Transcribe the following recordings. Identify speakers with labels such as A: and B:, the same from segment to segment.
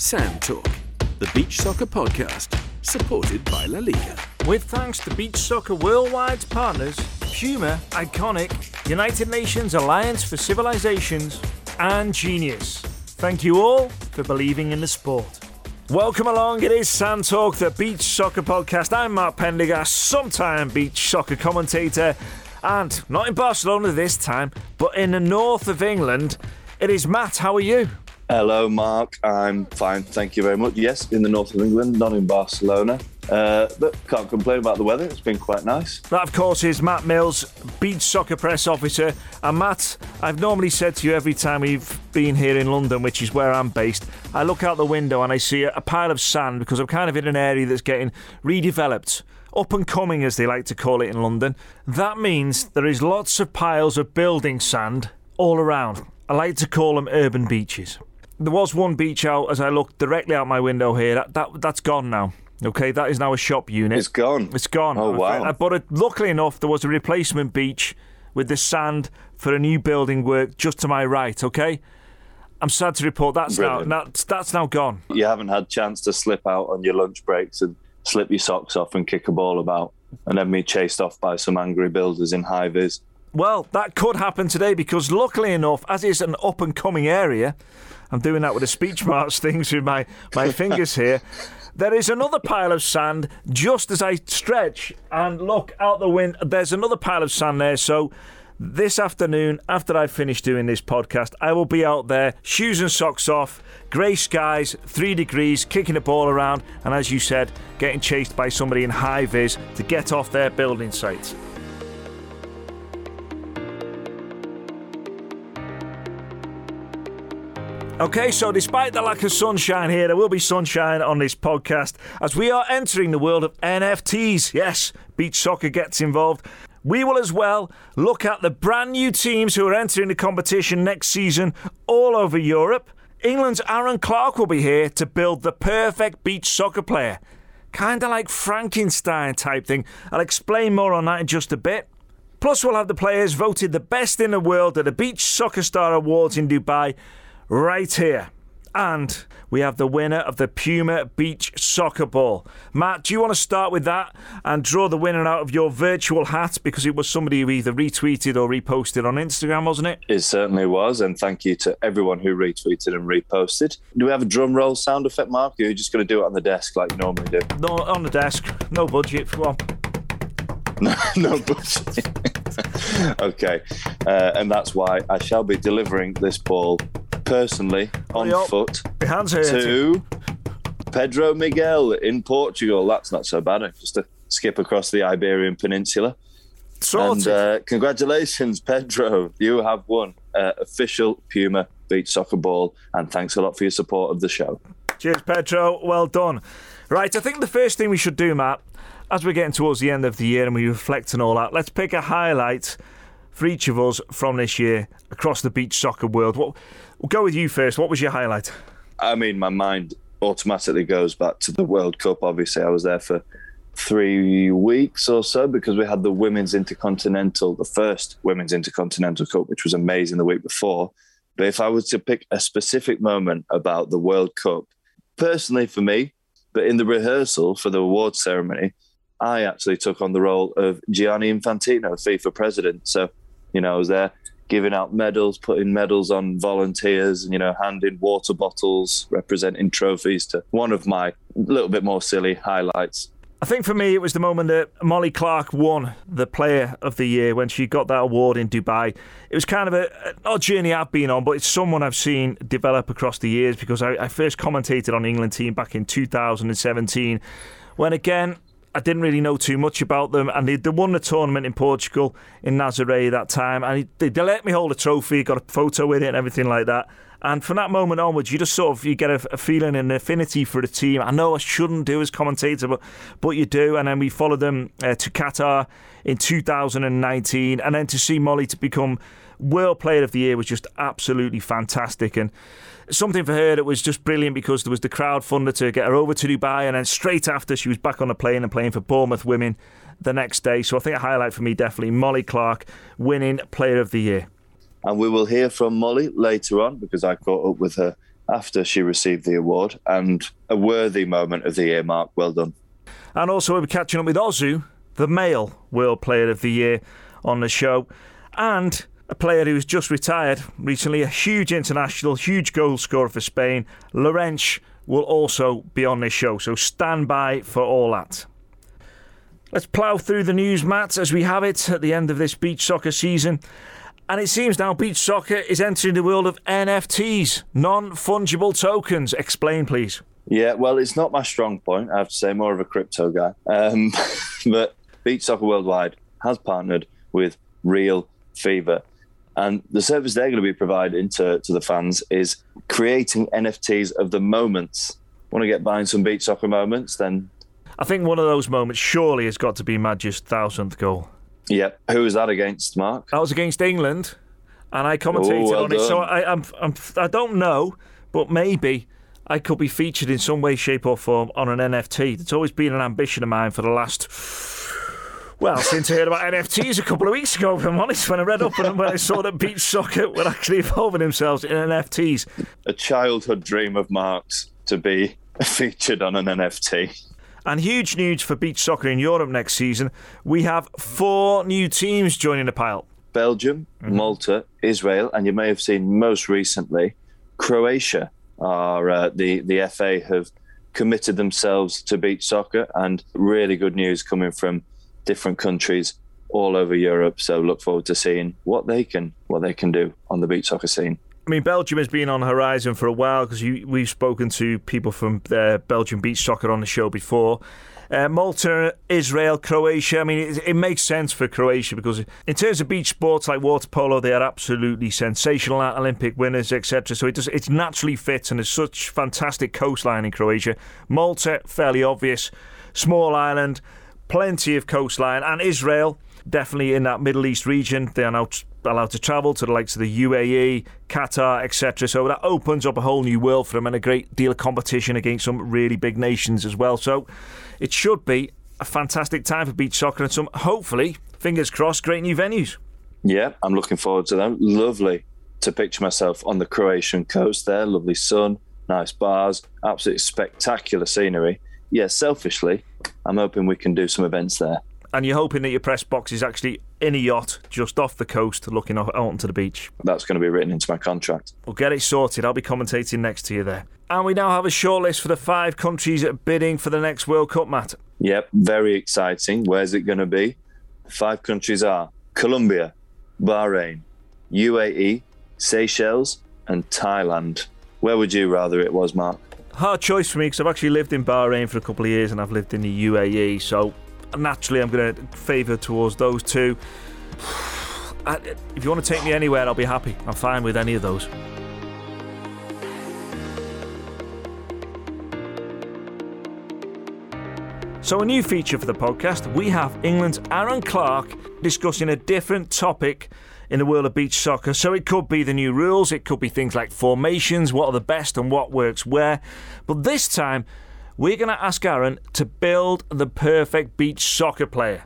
A: Sand Talk, the beach soccer podcast, supported by La Liga.
B: With thanks to Beach Soccer Worldwide's partners, Puma, Iconic, United Nations Alliance for Civilizations, and Genius. Thank you all for believing in the sport. Welcome along, it is Sand Talk, the beach soccer podcast. I'm Mark Pendergast, sometime beach soccer commentator, and not in Barcelona this time, but in the north of England. It is Matt, how are you?
C: Hello, Mark. I'm fine, thank you very much. Yes, in the north of England, not in Barcelona. Uh, but can't complain about the weather. It's been quite nice.
B: That, of course, is Matt Mills, beach soccer press officer. And Matt, I've normally said to you every time we've been here in London, which is where I'm based, I look out the window and I see a pile of sand because I'm kind of in an area that's getting redeveloped. Up and coming, as they like to call it in London. That means there is lots of piles of building sand all around. I like to call them urban beaches. There was one beach out as I looked directly out my window here. That, that that's gone now. Okay, that is now a shop unit.
C: It's gone.
B: It's gone.
C: Oh, wow.
B: But uh, luckily enough, there was a replacement beach with the sand for a new building work just to my right. Okay, I'm sad to report that's now that's, that's now gone.
C: You haven't had chance to slip out on your lunch breaks and slip your socks off and kick a ball about, and then be chased off by some angry builders in high vis.
B: Well, that could happen today because luckily enough, as it's an up and coming area, I'm doing that with the speech marks things with my, my fingers here. There is another pile of sand just as I stretch and look out the window. There's another pile of sand there. So this afternoon, after I finish doing this podcast, I will be out there, shoes and socks off, grey skies, three degrees, kicking a ball around, and as you said, getting chased by somebody in high vis to get off their building site. Okay, so despite the lack of sunshine here, there will be sunshine on this podcast as we are entering the world of NFTs. Yes, beach soccer gets involved. We will as well look at the brand new teams who are entering the competition next season all over Europe. England's Aaron Clark will be here to build the perfect beach soccer player. Kind of like Frankenstein type thing. I'll explain more on that in just a bit. Plus, we'll have the players voted the best in the world at the Beach Soccer Star Awards in Dubai right here. And we have the winner of the Puma Beach Soccer Ball. Matt, do you want to start with that and draw the winner out of your virtual hat because it was somebody who either retweeted or reposted on Instagram, wasn't it?
C: It certainly was, and thank you to everyone who retweeted and reposted. Do we have a drum roll sound effect, Mark? Or are you just going to do it on the desk like you normally do?
B: No, on the desk, no budget. Come on.
C: No, no budget. okay, uh, and that's why I shall be delivering this ball personally on
B: up.
C: foot
B: hands
C: to Pedro Miguel in Portugal. That's not so bad. Just to skip across the Iberian Peninsula.
B: Sorted.
C: And uh, congratulations, Pedro. You have won uh, official Puma beach soccer ball. And thanks a lot for your support of the show.
B: Cheers, Pedro. Well done. Right, I think the first thing we should do, Matt, as we're getting towards the end of the year and we reflect on all that, let's pick a highlight for each of us from this year across the beach soccer world. What, we'll go with you first. What was your highlight?
C: I mean, my mind automatically goes back to the World Cup. Obviously, I was there for three weeks or so because we had the Women's Intercontinental, the first Women's Intercontinental Cup, which was amazing the week before. But if I was to pick a specific moment about the World Cup, personally for me, but in the rehearsal for the awards ceremony, I actually took on the role of Gianni Infantino, FIFA president. So, you know, I was there giving out medals, putting medals on volunteers, and you know, handing water bottles, representing trophies to one of my little bit more silly highlights.
B: I think for me, it was the moment that Molly Clark won the Player of the Year when she got that award in Dubai. It was kind of a, journey I've been on, but it's someone I've seen develop across the years because I, I first commentated on England team back in 2017 when, again, I didn't really know too much about them, and they, they won the tournament in Portugal in Nazaré that time, and they, they let me hold a trophy, got a photo with it, and everything like that. And from that moment onwards, you just sort of you get a, a feeling an affinity for the team. I know I shouldn't do as commentator, but but you do. And then we followed them uh, to Qatar in 2019, and then to see Molly to become World Player of the Year was just absolutely fantastic. And something for her that was just brilliant because there was the crowd funder to get her over to Dubai, and then straight after she was back on a plane and playing for Bournemouth Women the next day. So I think a highlight for me definitely Molly Clark winning Player of the Year.
C: And we will hear from Molly later on because I caught up with her after she received the award and a worthy moment of the year, Mark. Well done.
B: And also, we'll be catching up with Ozu, the male World Player of the Year, on the show. And a player who's just retired recently, a huge international, huge goal scorer for Spain, Llorenç, will also be on this show. So stand by for all that. Let's plough through the news, Matt, as we have it at the end of this beach soccer season. And it seems now beach soccer is entering the world of NFTs, non fungible tokens. Explain, please.
C: Yeah, well, it's not my strong point. I have to say, more of a crypto guy. Um, but Beach Soccer Worldwide has partnered with Real Fever. And the service they're going to be providing to, to the fans is creating NFTs of the moments. Want to get buying some beach soccer moments? Then
B: I think one of those moments surely has got to be Madjer's thousandth goal.
C: Yep. Who was that against, Mark?
B: That was against England, and I commentated
C: Oh, well
B: on it. So. I, I'm, I'm, I don't know, but maybe I could be featured in some way, shape, or form on an NFT. It's always been an ambition of mine for the last. Well, since I heard about NFTs a couple of weeks ago, if I'm honest, when I read up and when I saw that beach soccer were actually involving themselves in NFTs.
C: A childhood dream of Mark's to be featured on an NFT.
B: And huge news for beach soccer in Europe next season. We have four new teams joining the pile.
C: Belgium, Malta, Israel, and you may have seen most recently Croatia. Are uh, the the FA have committed themselves to beach soccer, and really good news coming from different countries all over Europe. So look forward to seeing what they can what they can do on the beach soccer scene.
B: I mean, Belgium has been on the horizon for a while because we've spoken to people from uh, Belgian beach soccer on the show before. Uh, Malta, Israel, Croatia. I mean, it, it makes sense for Croatia because, in terms of beach sports like water polo, they are absolutely sensational Olympic winners, etc. So it does, it's naturally fit, and there's such fantastic coastline in Croatia. Malta, fairly obvious, small island, plenty of coastline, and Israel, definitely in that Middle East region. They are now allowed to travel to the likes of the UAE, Qatar, etc. So that opens up a whole new world for them and a great deal of competition against some really big nations as well. So it should be a fantastic time for beach soccer and some, hopefully, fingers crossed, great new venues.
C: Yeah, I'm looking forward to them. Lovely to picture myself on the Croatian coast there. Lovely sun, nice bars, absolutely spectacular scenery. Yeah, selfishly, I'm hoping we can do some events there.
B: And you're hoping that your press box is actually in a yacht just off the coast looking out onto the beach.
C: That's going to be written into my contract.
B: We'll get it sorted. I'll be commentating next to you there. And we now have a shortlist for the five countries bidding for the next World Cup, Matt.
C: Yep, very exciting. Where's it going to be? The five countries are Colombia, Bahrain, UAE, Seychelles, and Thailand. Where would you rather it was, Mark?
B: Hard choice for me because I've actually lived in Bahrain for a couple of years and I've lived in the UAE. So naturally, I'm going to favour towards those two. If you want to take me anywhere, I'll be happy. I'm fine with any of those. So, a new feature for the podcast we have England's Aaron Clark discussing a different topic in the world of beach soccer. So, it could be the new rules, it could be things like formations, what are the best and what works where. But this time, we're going to ask Aaron to build the perfect beach soccer player.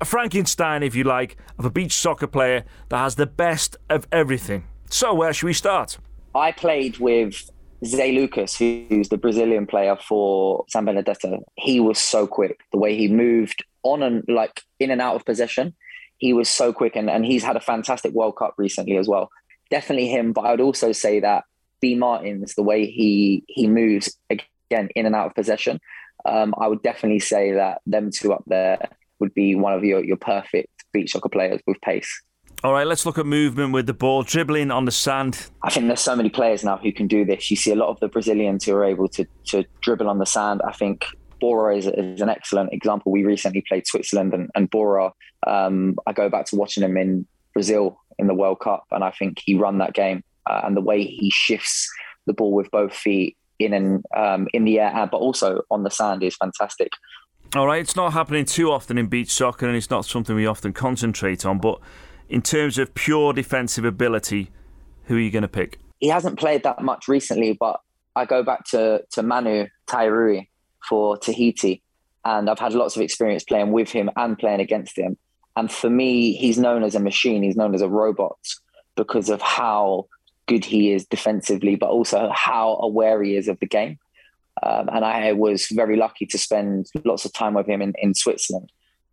B: A Frankenstein, if you like, of a beach soccer player that has the best of everything. So, where should we start?
D: I played with Zé Lucas, who's the Brazilian player for San Benedetto. He was so quick. The way he moved on and like in and out of possession, he was so quick and, and he's had a fantastic World Cup recently as well. Definitely him, but I would also say that Bê Martins, the way he he moves again in and out of possession, um, I would definitely say that them two up there would be one of your your perfect beach soccer players with pace.
B: All right, let's look at movement with the ball, dribbling on the sand.
D: I think there's so many players now who can do this. You see a lot of the Brazilians who are able to to dribble on the sand. I think Bora is, is an excellent example. We recently played Switzerland, and, and Bora, um, I go back to watching him in Brazil in the World Cup, and I think he run that game. Uh, and the way he shifts the ball with both feet in and um, in the air, but also on the sand is fantastic.
B: All right, it's not happening too often in beach soccer, and it's not something we often concentrate on. But in terms of pure defensive ability, who are you going to pick?
D: He hasn't played that much recently, but I go back to to Manu Taiarui for Tahiti, and I've had lots of experience playing with him and playing against him. And for me, he's known as a machine. He's known as a robot because of how good he is defensively, but also how aware he is of the game. Um, and I was very lucky to spend lots of time with him in, in Switzerland.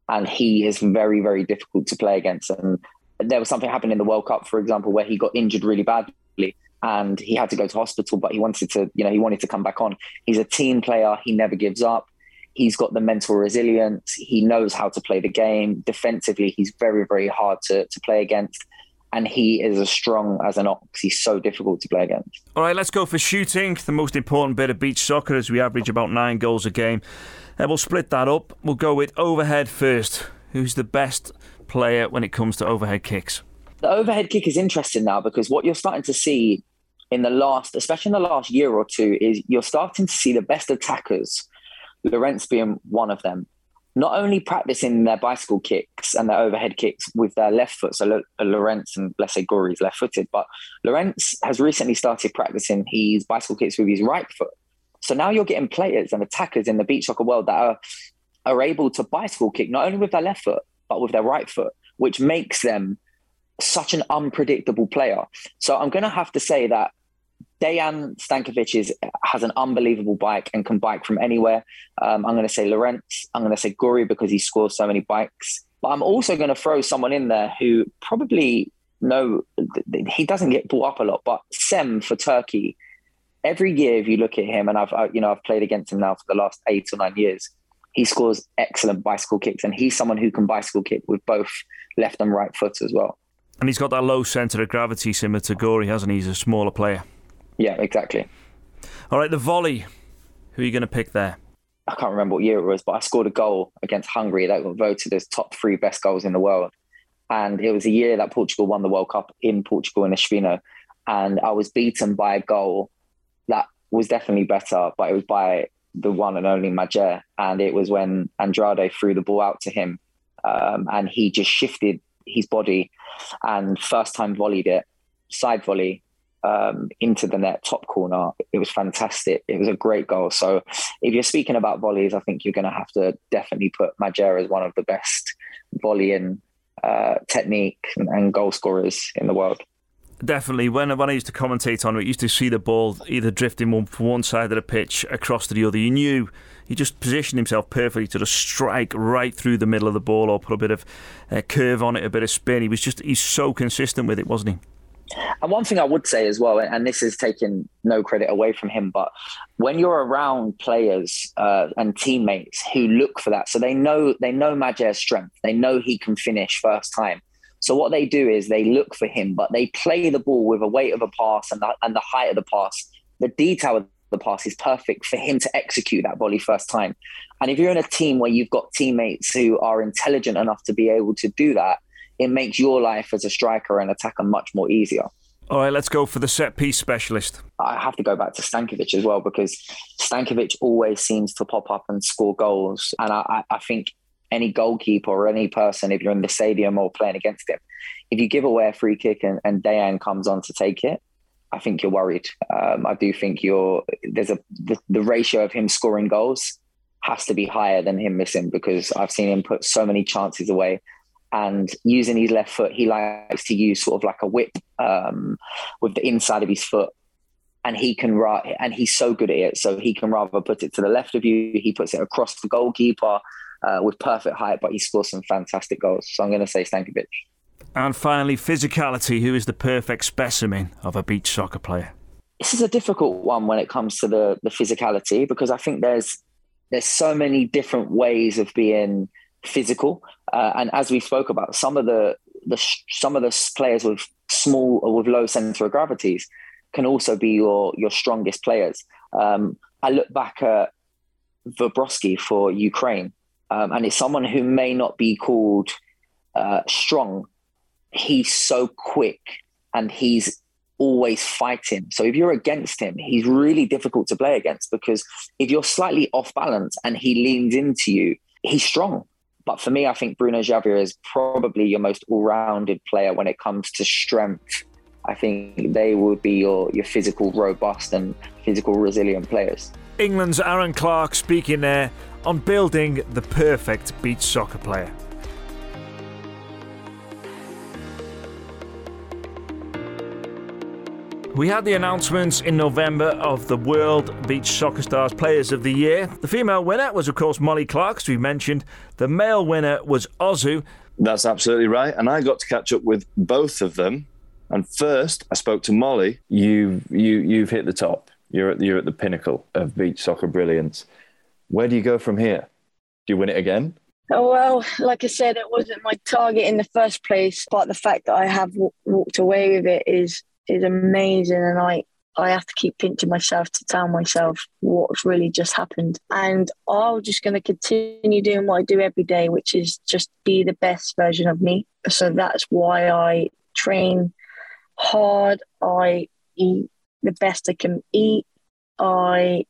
D: And he is very, very difficult to play against. And there was something happened in the World Cup, for example, where he got injured really badly and he had to go to hospital, but he wanted to, you know, he wanted to come back on. He's a team player. He never gives up. He's got the mental resilience. He knows how to play the game. Defensively, he's very, very hard to, to play against. And he is as strong as an ox. He's so difficult to play against.
B: All right, let's go for shooting, the most important bit of beach soccer, as we average about nine goals a game. And we'll split that up. We'll go with overhead first. Who's the best player when it comes to overhead kicks?
D: The overhead kick is interesting now because what you're starting to see in the last, especially in the last year or two, is you're starting to see the best attackers, Llorenç being one of them, not only practicing their bicycle kicks and their overhead kicks with their left foot. So uh, Llorenç and let's say Gori is left footed, but Llorenç has recently started practicing his bicycle kicks with his right foot. So now you're getting players and attackers in the beach soccer world that are are able to bicycle kick not only with their left foot but with their right foot, which makes them such an unpredictable player. So I'm going to have to say that Dejan Stankovic is, has an unbelievable bike and can bike from anywhere. Um, I'm going to say Llorenç. I'm going to say Gori because he scores so many bikes. But I'm also going to throw someone in there who probably no, he doesn't get brought up a lot. But Sem for Turkey, every year if you look at him, and I've you know I've played against him now for the last eight or nine years. He scores excellent bicycle kicks, and he's someone who can bicycle kick with both left and right foot as well.
B: And he's got that low centre of gravity similar to Gori, hasn't he? He's a smaller player.
D: Yeah, exactly.
B: All right, the volley. Who are you going to pick there?
D: I can't remember what year it was, but I scored a goal against Hungary that got voted as top three best goals in the world. And it was a year that Portugal won the World Cup in Portugal in Espinho. And I was beaten by a goal that was definitely better, but it was by the one and only Madjer. And it was when Andrade threw the ball out to him um, and he just shifted his body and first time volleyed it, side volley, um, into the net, top corner. It was fantastic. It was a great goal. So, if you're speaking about volleys, I think you're going to have to definitely put Madjer as one of the best volleying uh, technique and, goal scorers in the world.
B: Definitely. When, when I used to commentate on it, you used to see the ball either drifting from one side of the pitch across to the other. You knew he just positioned himself perfectly to just strike right through the middle of the ball or put a bit of uh, curve on it, a bit of spin. He was just, he's so consistent with it, wasn't he?
D: And one thing I would say as well, and this is taking no credit away from him, but when you're around players uh, and teammates who look for that, so they know they know Madjer's strength, they know he can finish first time. So what they do is they look for him, but they play the ball with a weight of a pass and the, and the height of the pass. The detail of the pass is perfect for him to execute that volley first time. And if you're in a team where you've got teammates who are intelligent enough to be able to do that, it makes your life as a striker and attacker much more easier.
B: All right, let's go for the set piece specialist.
D: I have to go back to Stankovic as well because Stankovic always seems to pop up and score goals. And I, I think any goalkeeper or any person, if you're in the stadium or playing against him, if you give away a free kick and, and Dejan comes on to take it, I think you're worried. Um, I do think you're there's a the, the ratio of him scoring goals has to be higher than him missing because I've seen him put so many chances away and using his left foot, he likes to use sort of like a whip um, with the inside of his foot. And he can and he's so good at it. So he can rather put it to the left of you, he puts it across the goalkeeper. uh, with perfect height, but he scores some fantastic goals. So I'm going to say Stankovic.
B: And finally, physicality. Who is the perfect specimen of a beach soccer player?
D: This is a difficult one when it comes to the the physicality because I think there's there's so many different ways of being physical, uh, and as we spoke about, some of the the some of the players with small or with low center of gravities can also be your your strongest players. Um, I look back at Vobrovsky for Ukraine, um, and it's someone who may not be called uh, strong. He's so quick and he's always fighting. So if you're against him, he's really difficult to play against because if you're slightly off balance and he leans into you, he's strong. But for me, I think Bruno Xavier is probably your most all-rounded player when it comes to strength. I think they would be your, your physical, robust and physical resilient players.
B: England's Aaron Clark speaking there on building the perfect beach soccer player. We had the announcements in November of the World Beach Soccer Stars Players of the Year. The female winner was, of course, Molly Clark, as we mentioned. The male winner was Ozu.
C: That's absolutely right. And I got to catch up with both of them. And first, I spoke to Molly.
E: You've you you've hit the top. You're at you're at the pinnacle of beach soccer brilliance. Where do you go from here? Do you win it again?
F: Oh, well, like I said, it wasn't my target in the first place, but the fact that I have w- walked away with it is is amazing, and I I have to keep pinching myself to tell myself what's really just happened. And I'm just going to continue doing what I do every day, which is just be the best version of me. So that's why I train hard. I eat the best I can eat. I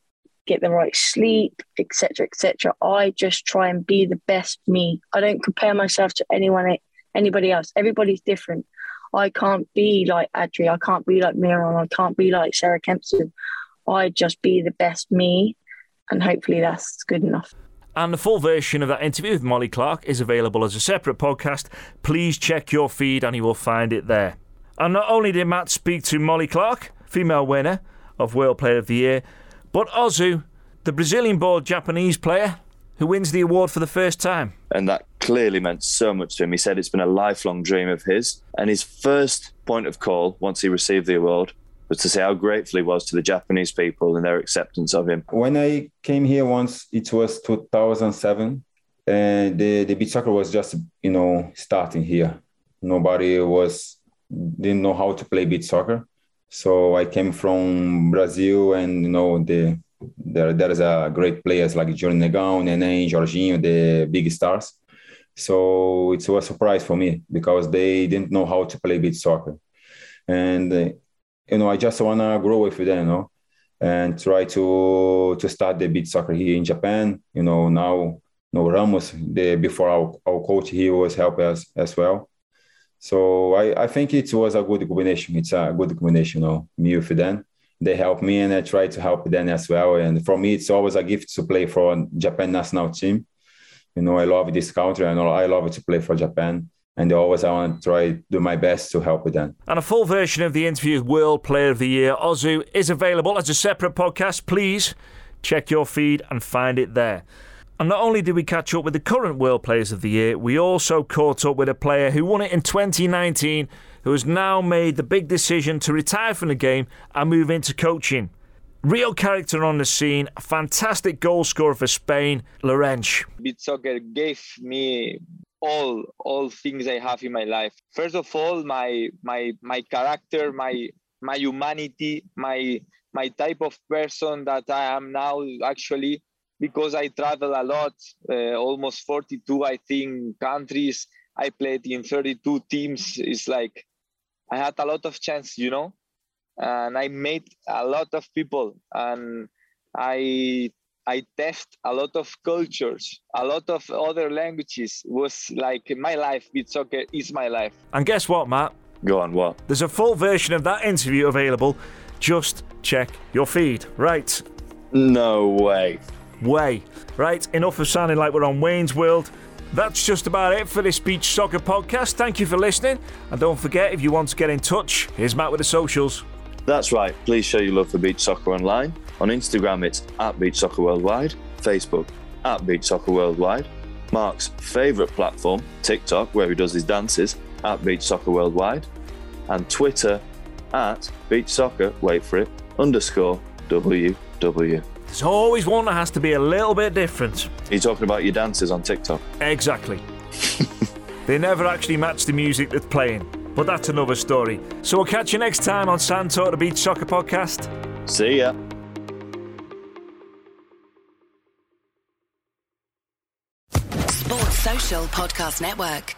F: get the right sleep, etc., etc. I just try and be the best me. I don't compare myself to anyone, anybody else. Everybody's different. I can't be like Adri. I can't be like Miron. I can't be like Sarah Kempson. I just be the best me, and hopefully that's good enough.
B: And the full version of that interview with Molly Clark is available as a separate podcast. Please check your feed and you will find it there. And not only did Matt speak to Molly Clark, female winner of World Player of the Year, but Ozu, the Brazilian born Japanese player who wins the award for the first time.
C: And that clearly meant so much to him. He said it's been a lifelong dream of his. And his first point of call, once he received the award, was to say how grateful he was to the Japanese people and their acceptance of him.
G: When I came here once, it was 2007, and the, the beach soccer was just, you know, starting here. Nobody was, didn't know how to play beach soccer. So I came from Brazil and, you know, the there there is a great players like Júnior Negão, Neném, Jorginho, the big stars. So it was a surprise for me because they didn't know how to play beach soccer, and uh, you know I just wanna grow with them, you know, and try to to start the beach soccer here in Japan. You know now, you know Ramos, the before our, our coach, he was helping us as well. So I, I think it was a good combination. It's a good combination, you know, me with them they help me and I try to help them as well. And for me, it's always a gift to play for Japan national team. You know, I love this country and I love to play for Japan. And always I want to try do my best to help with them.
B: And a full version of the interview World Player of the Year, Ozu, is available as a separate podcast. Please check your feed and find it there. And not only did we catch up with the current World Players of the Year, we also caught up with a player who won it in 2019 who has now made the big decision to retire from the game and move into coaching. Real character on the scene, fantastic goal scorer for Spain, Llorenç.
H: Beach soccer gave me all all things I have in my life. First of all, my my my character, my my humanity, my my type of person that I am now actually because I travel a lot, uh, almost 42 I think countries. I played in 32 teams. It's like I had a lot of chance, you know, and I met a lot of people, and I I test a lot of cultures, a lot of other languages. It was like my life with soccer is my life.
B: And guess what, Matt?
C: Go on, what?
B: There's a full version of that interview available. Just check your feed. Right.
C: No way.
B: Way. Right, enough of sounding like we're on Wayne's World. That's just about it for this Beach Soccer podcast. Thank you for listening. And don't forget, if you want to get in touch, here's Matt with the socials.
C: That's right. Please show your love for Beach Soccer online. On Instagram, it's at Beach Soccer Worldwide. Facebook, at Beach Soccer Worldwide. Mark's favourite platform, TikTok, where he does his dances, at Beach Soccer Worldwide, and Twitter at Beach Soccer, wait for it, underscore WW.
B: There's always one that has to be a little bit different.
C: Are you talking about your dances on TikTok?
B: Exactly. they never actually match the music that's playing, but that's another story. So we'll catch you next time on Sand Talk, the Beach Soccer Podcast.
C: See ya.
I: Sports Social Podcast Network.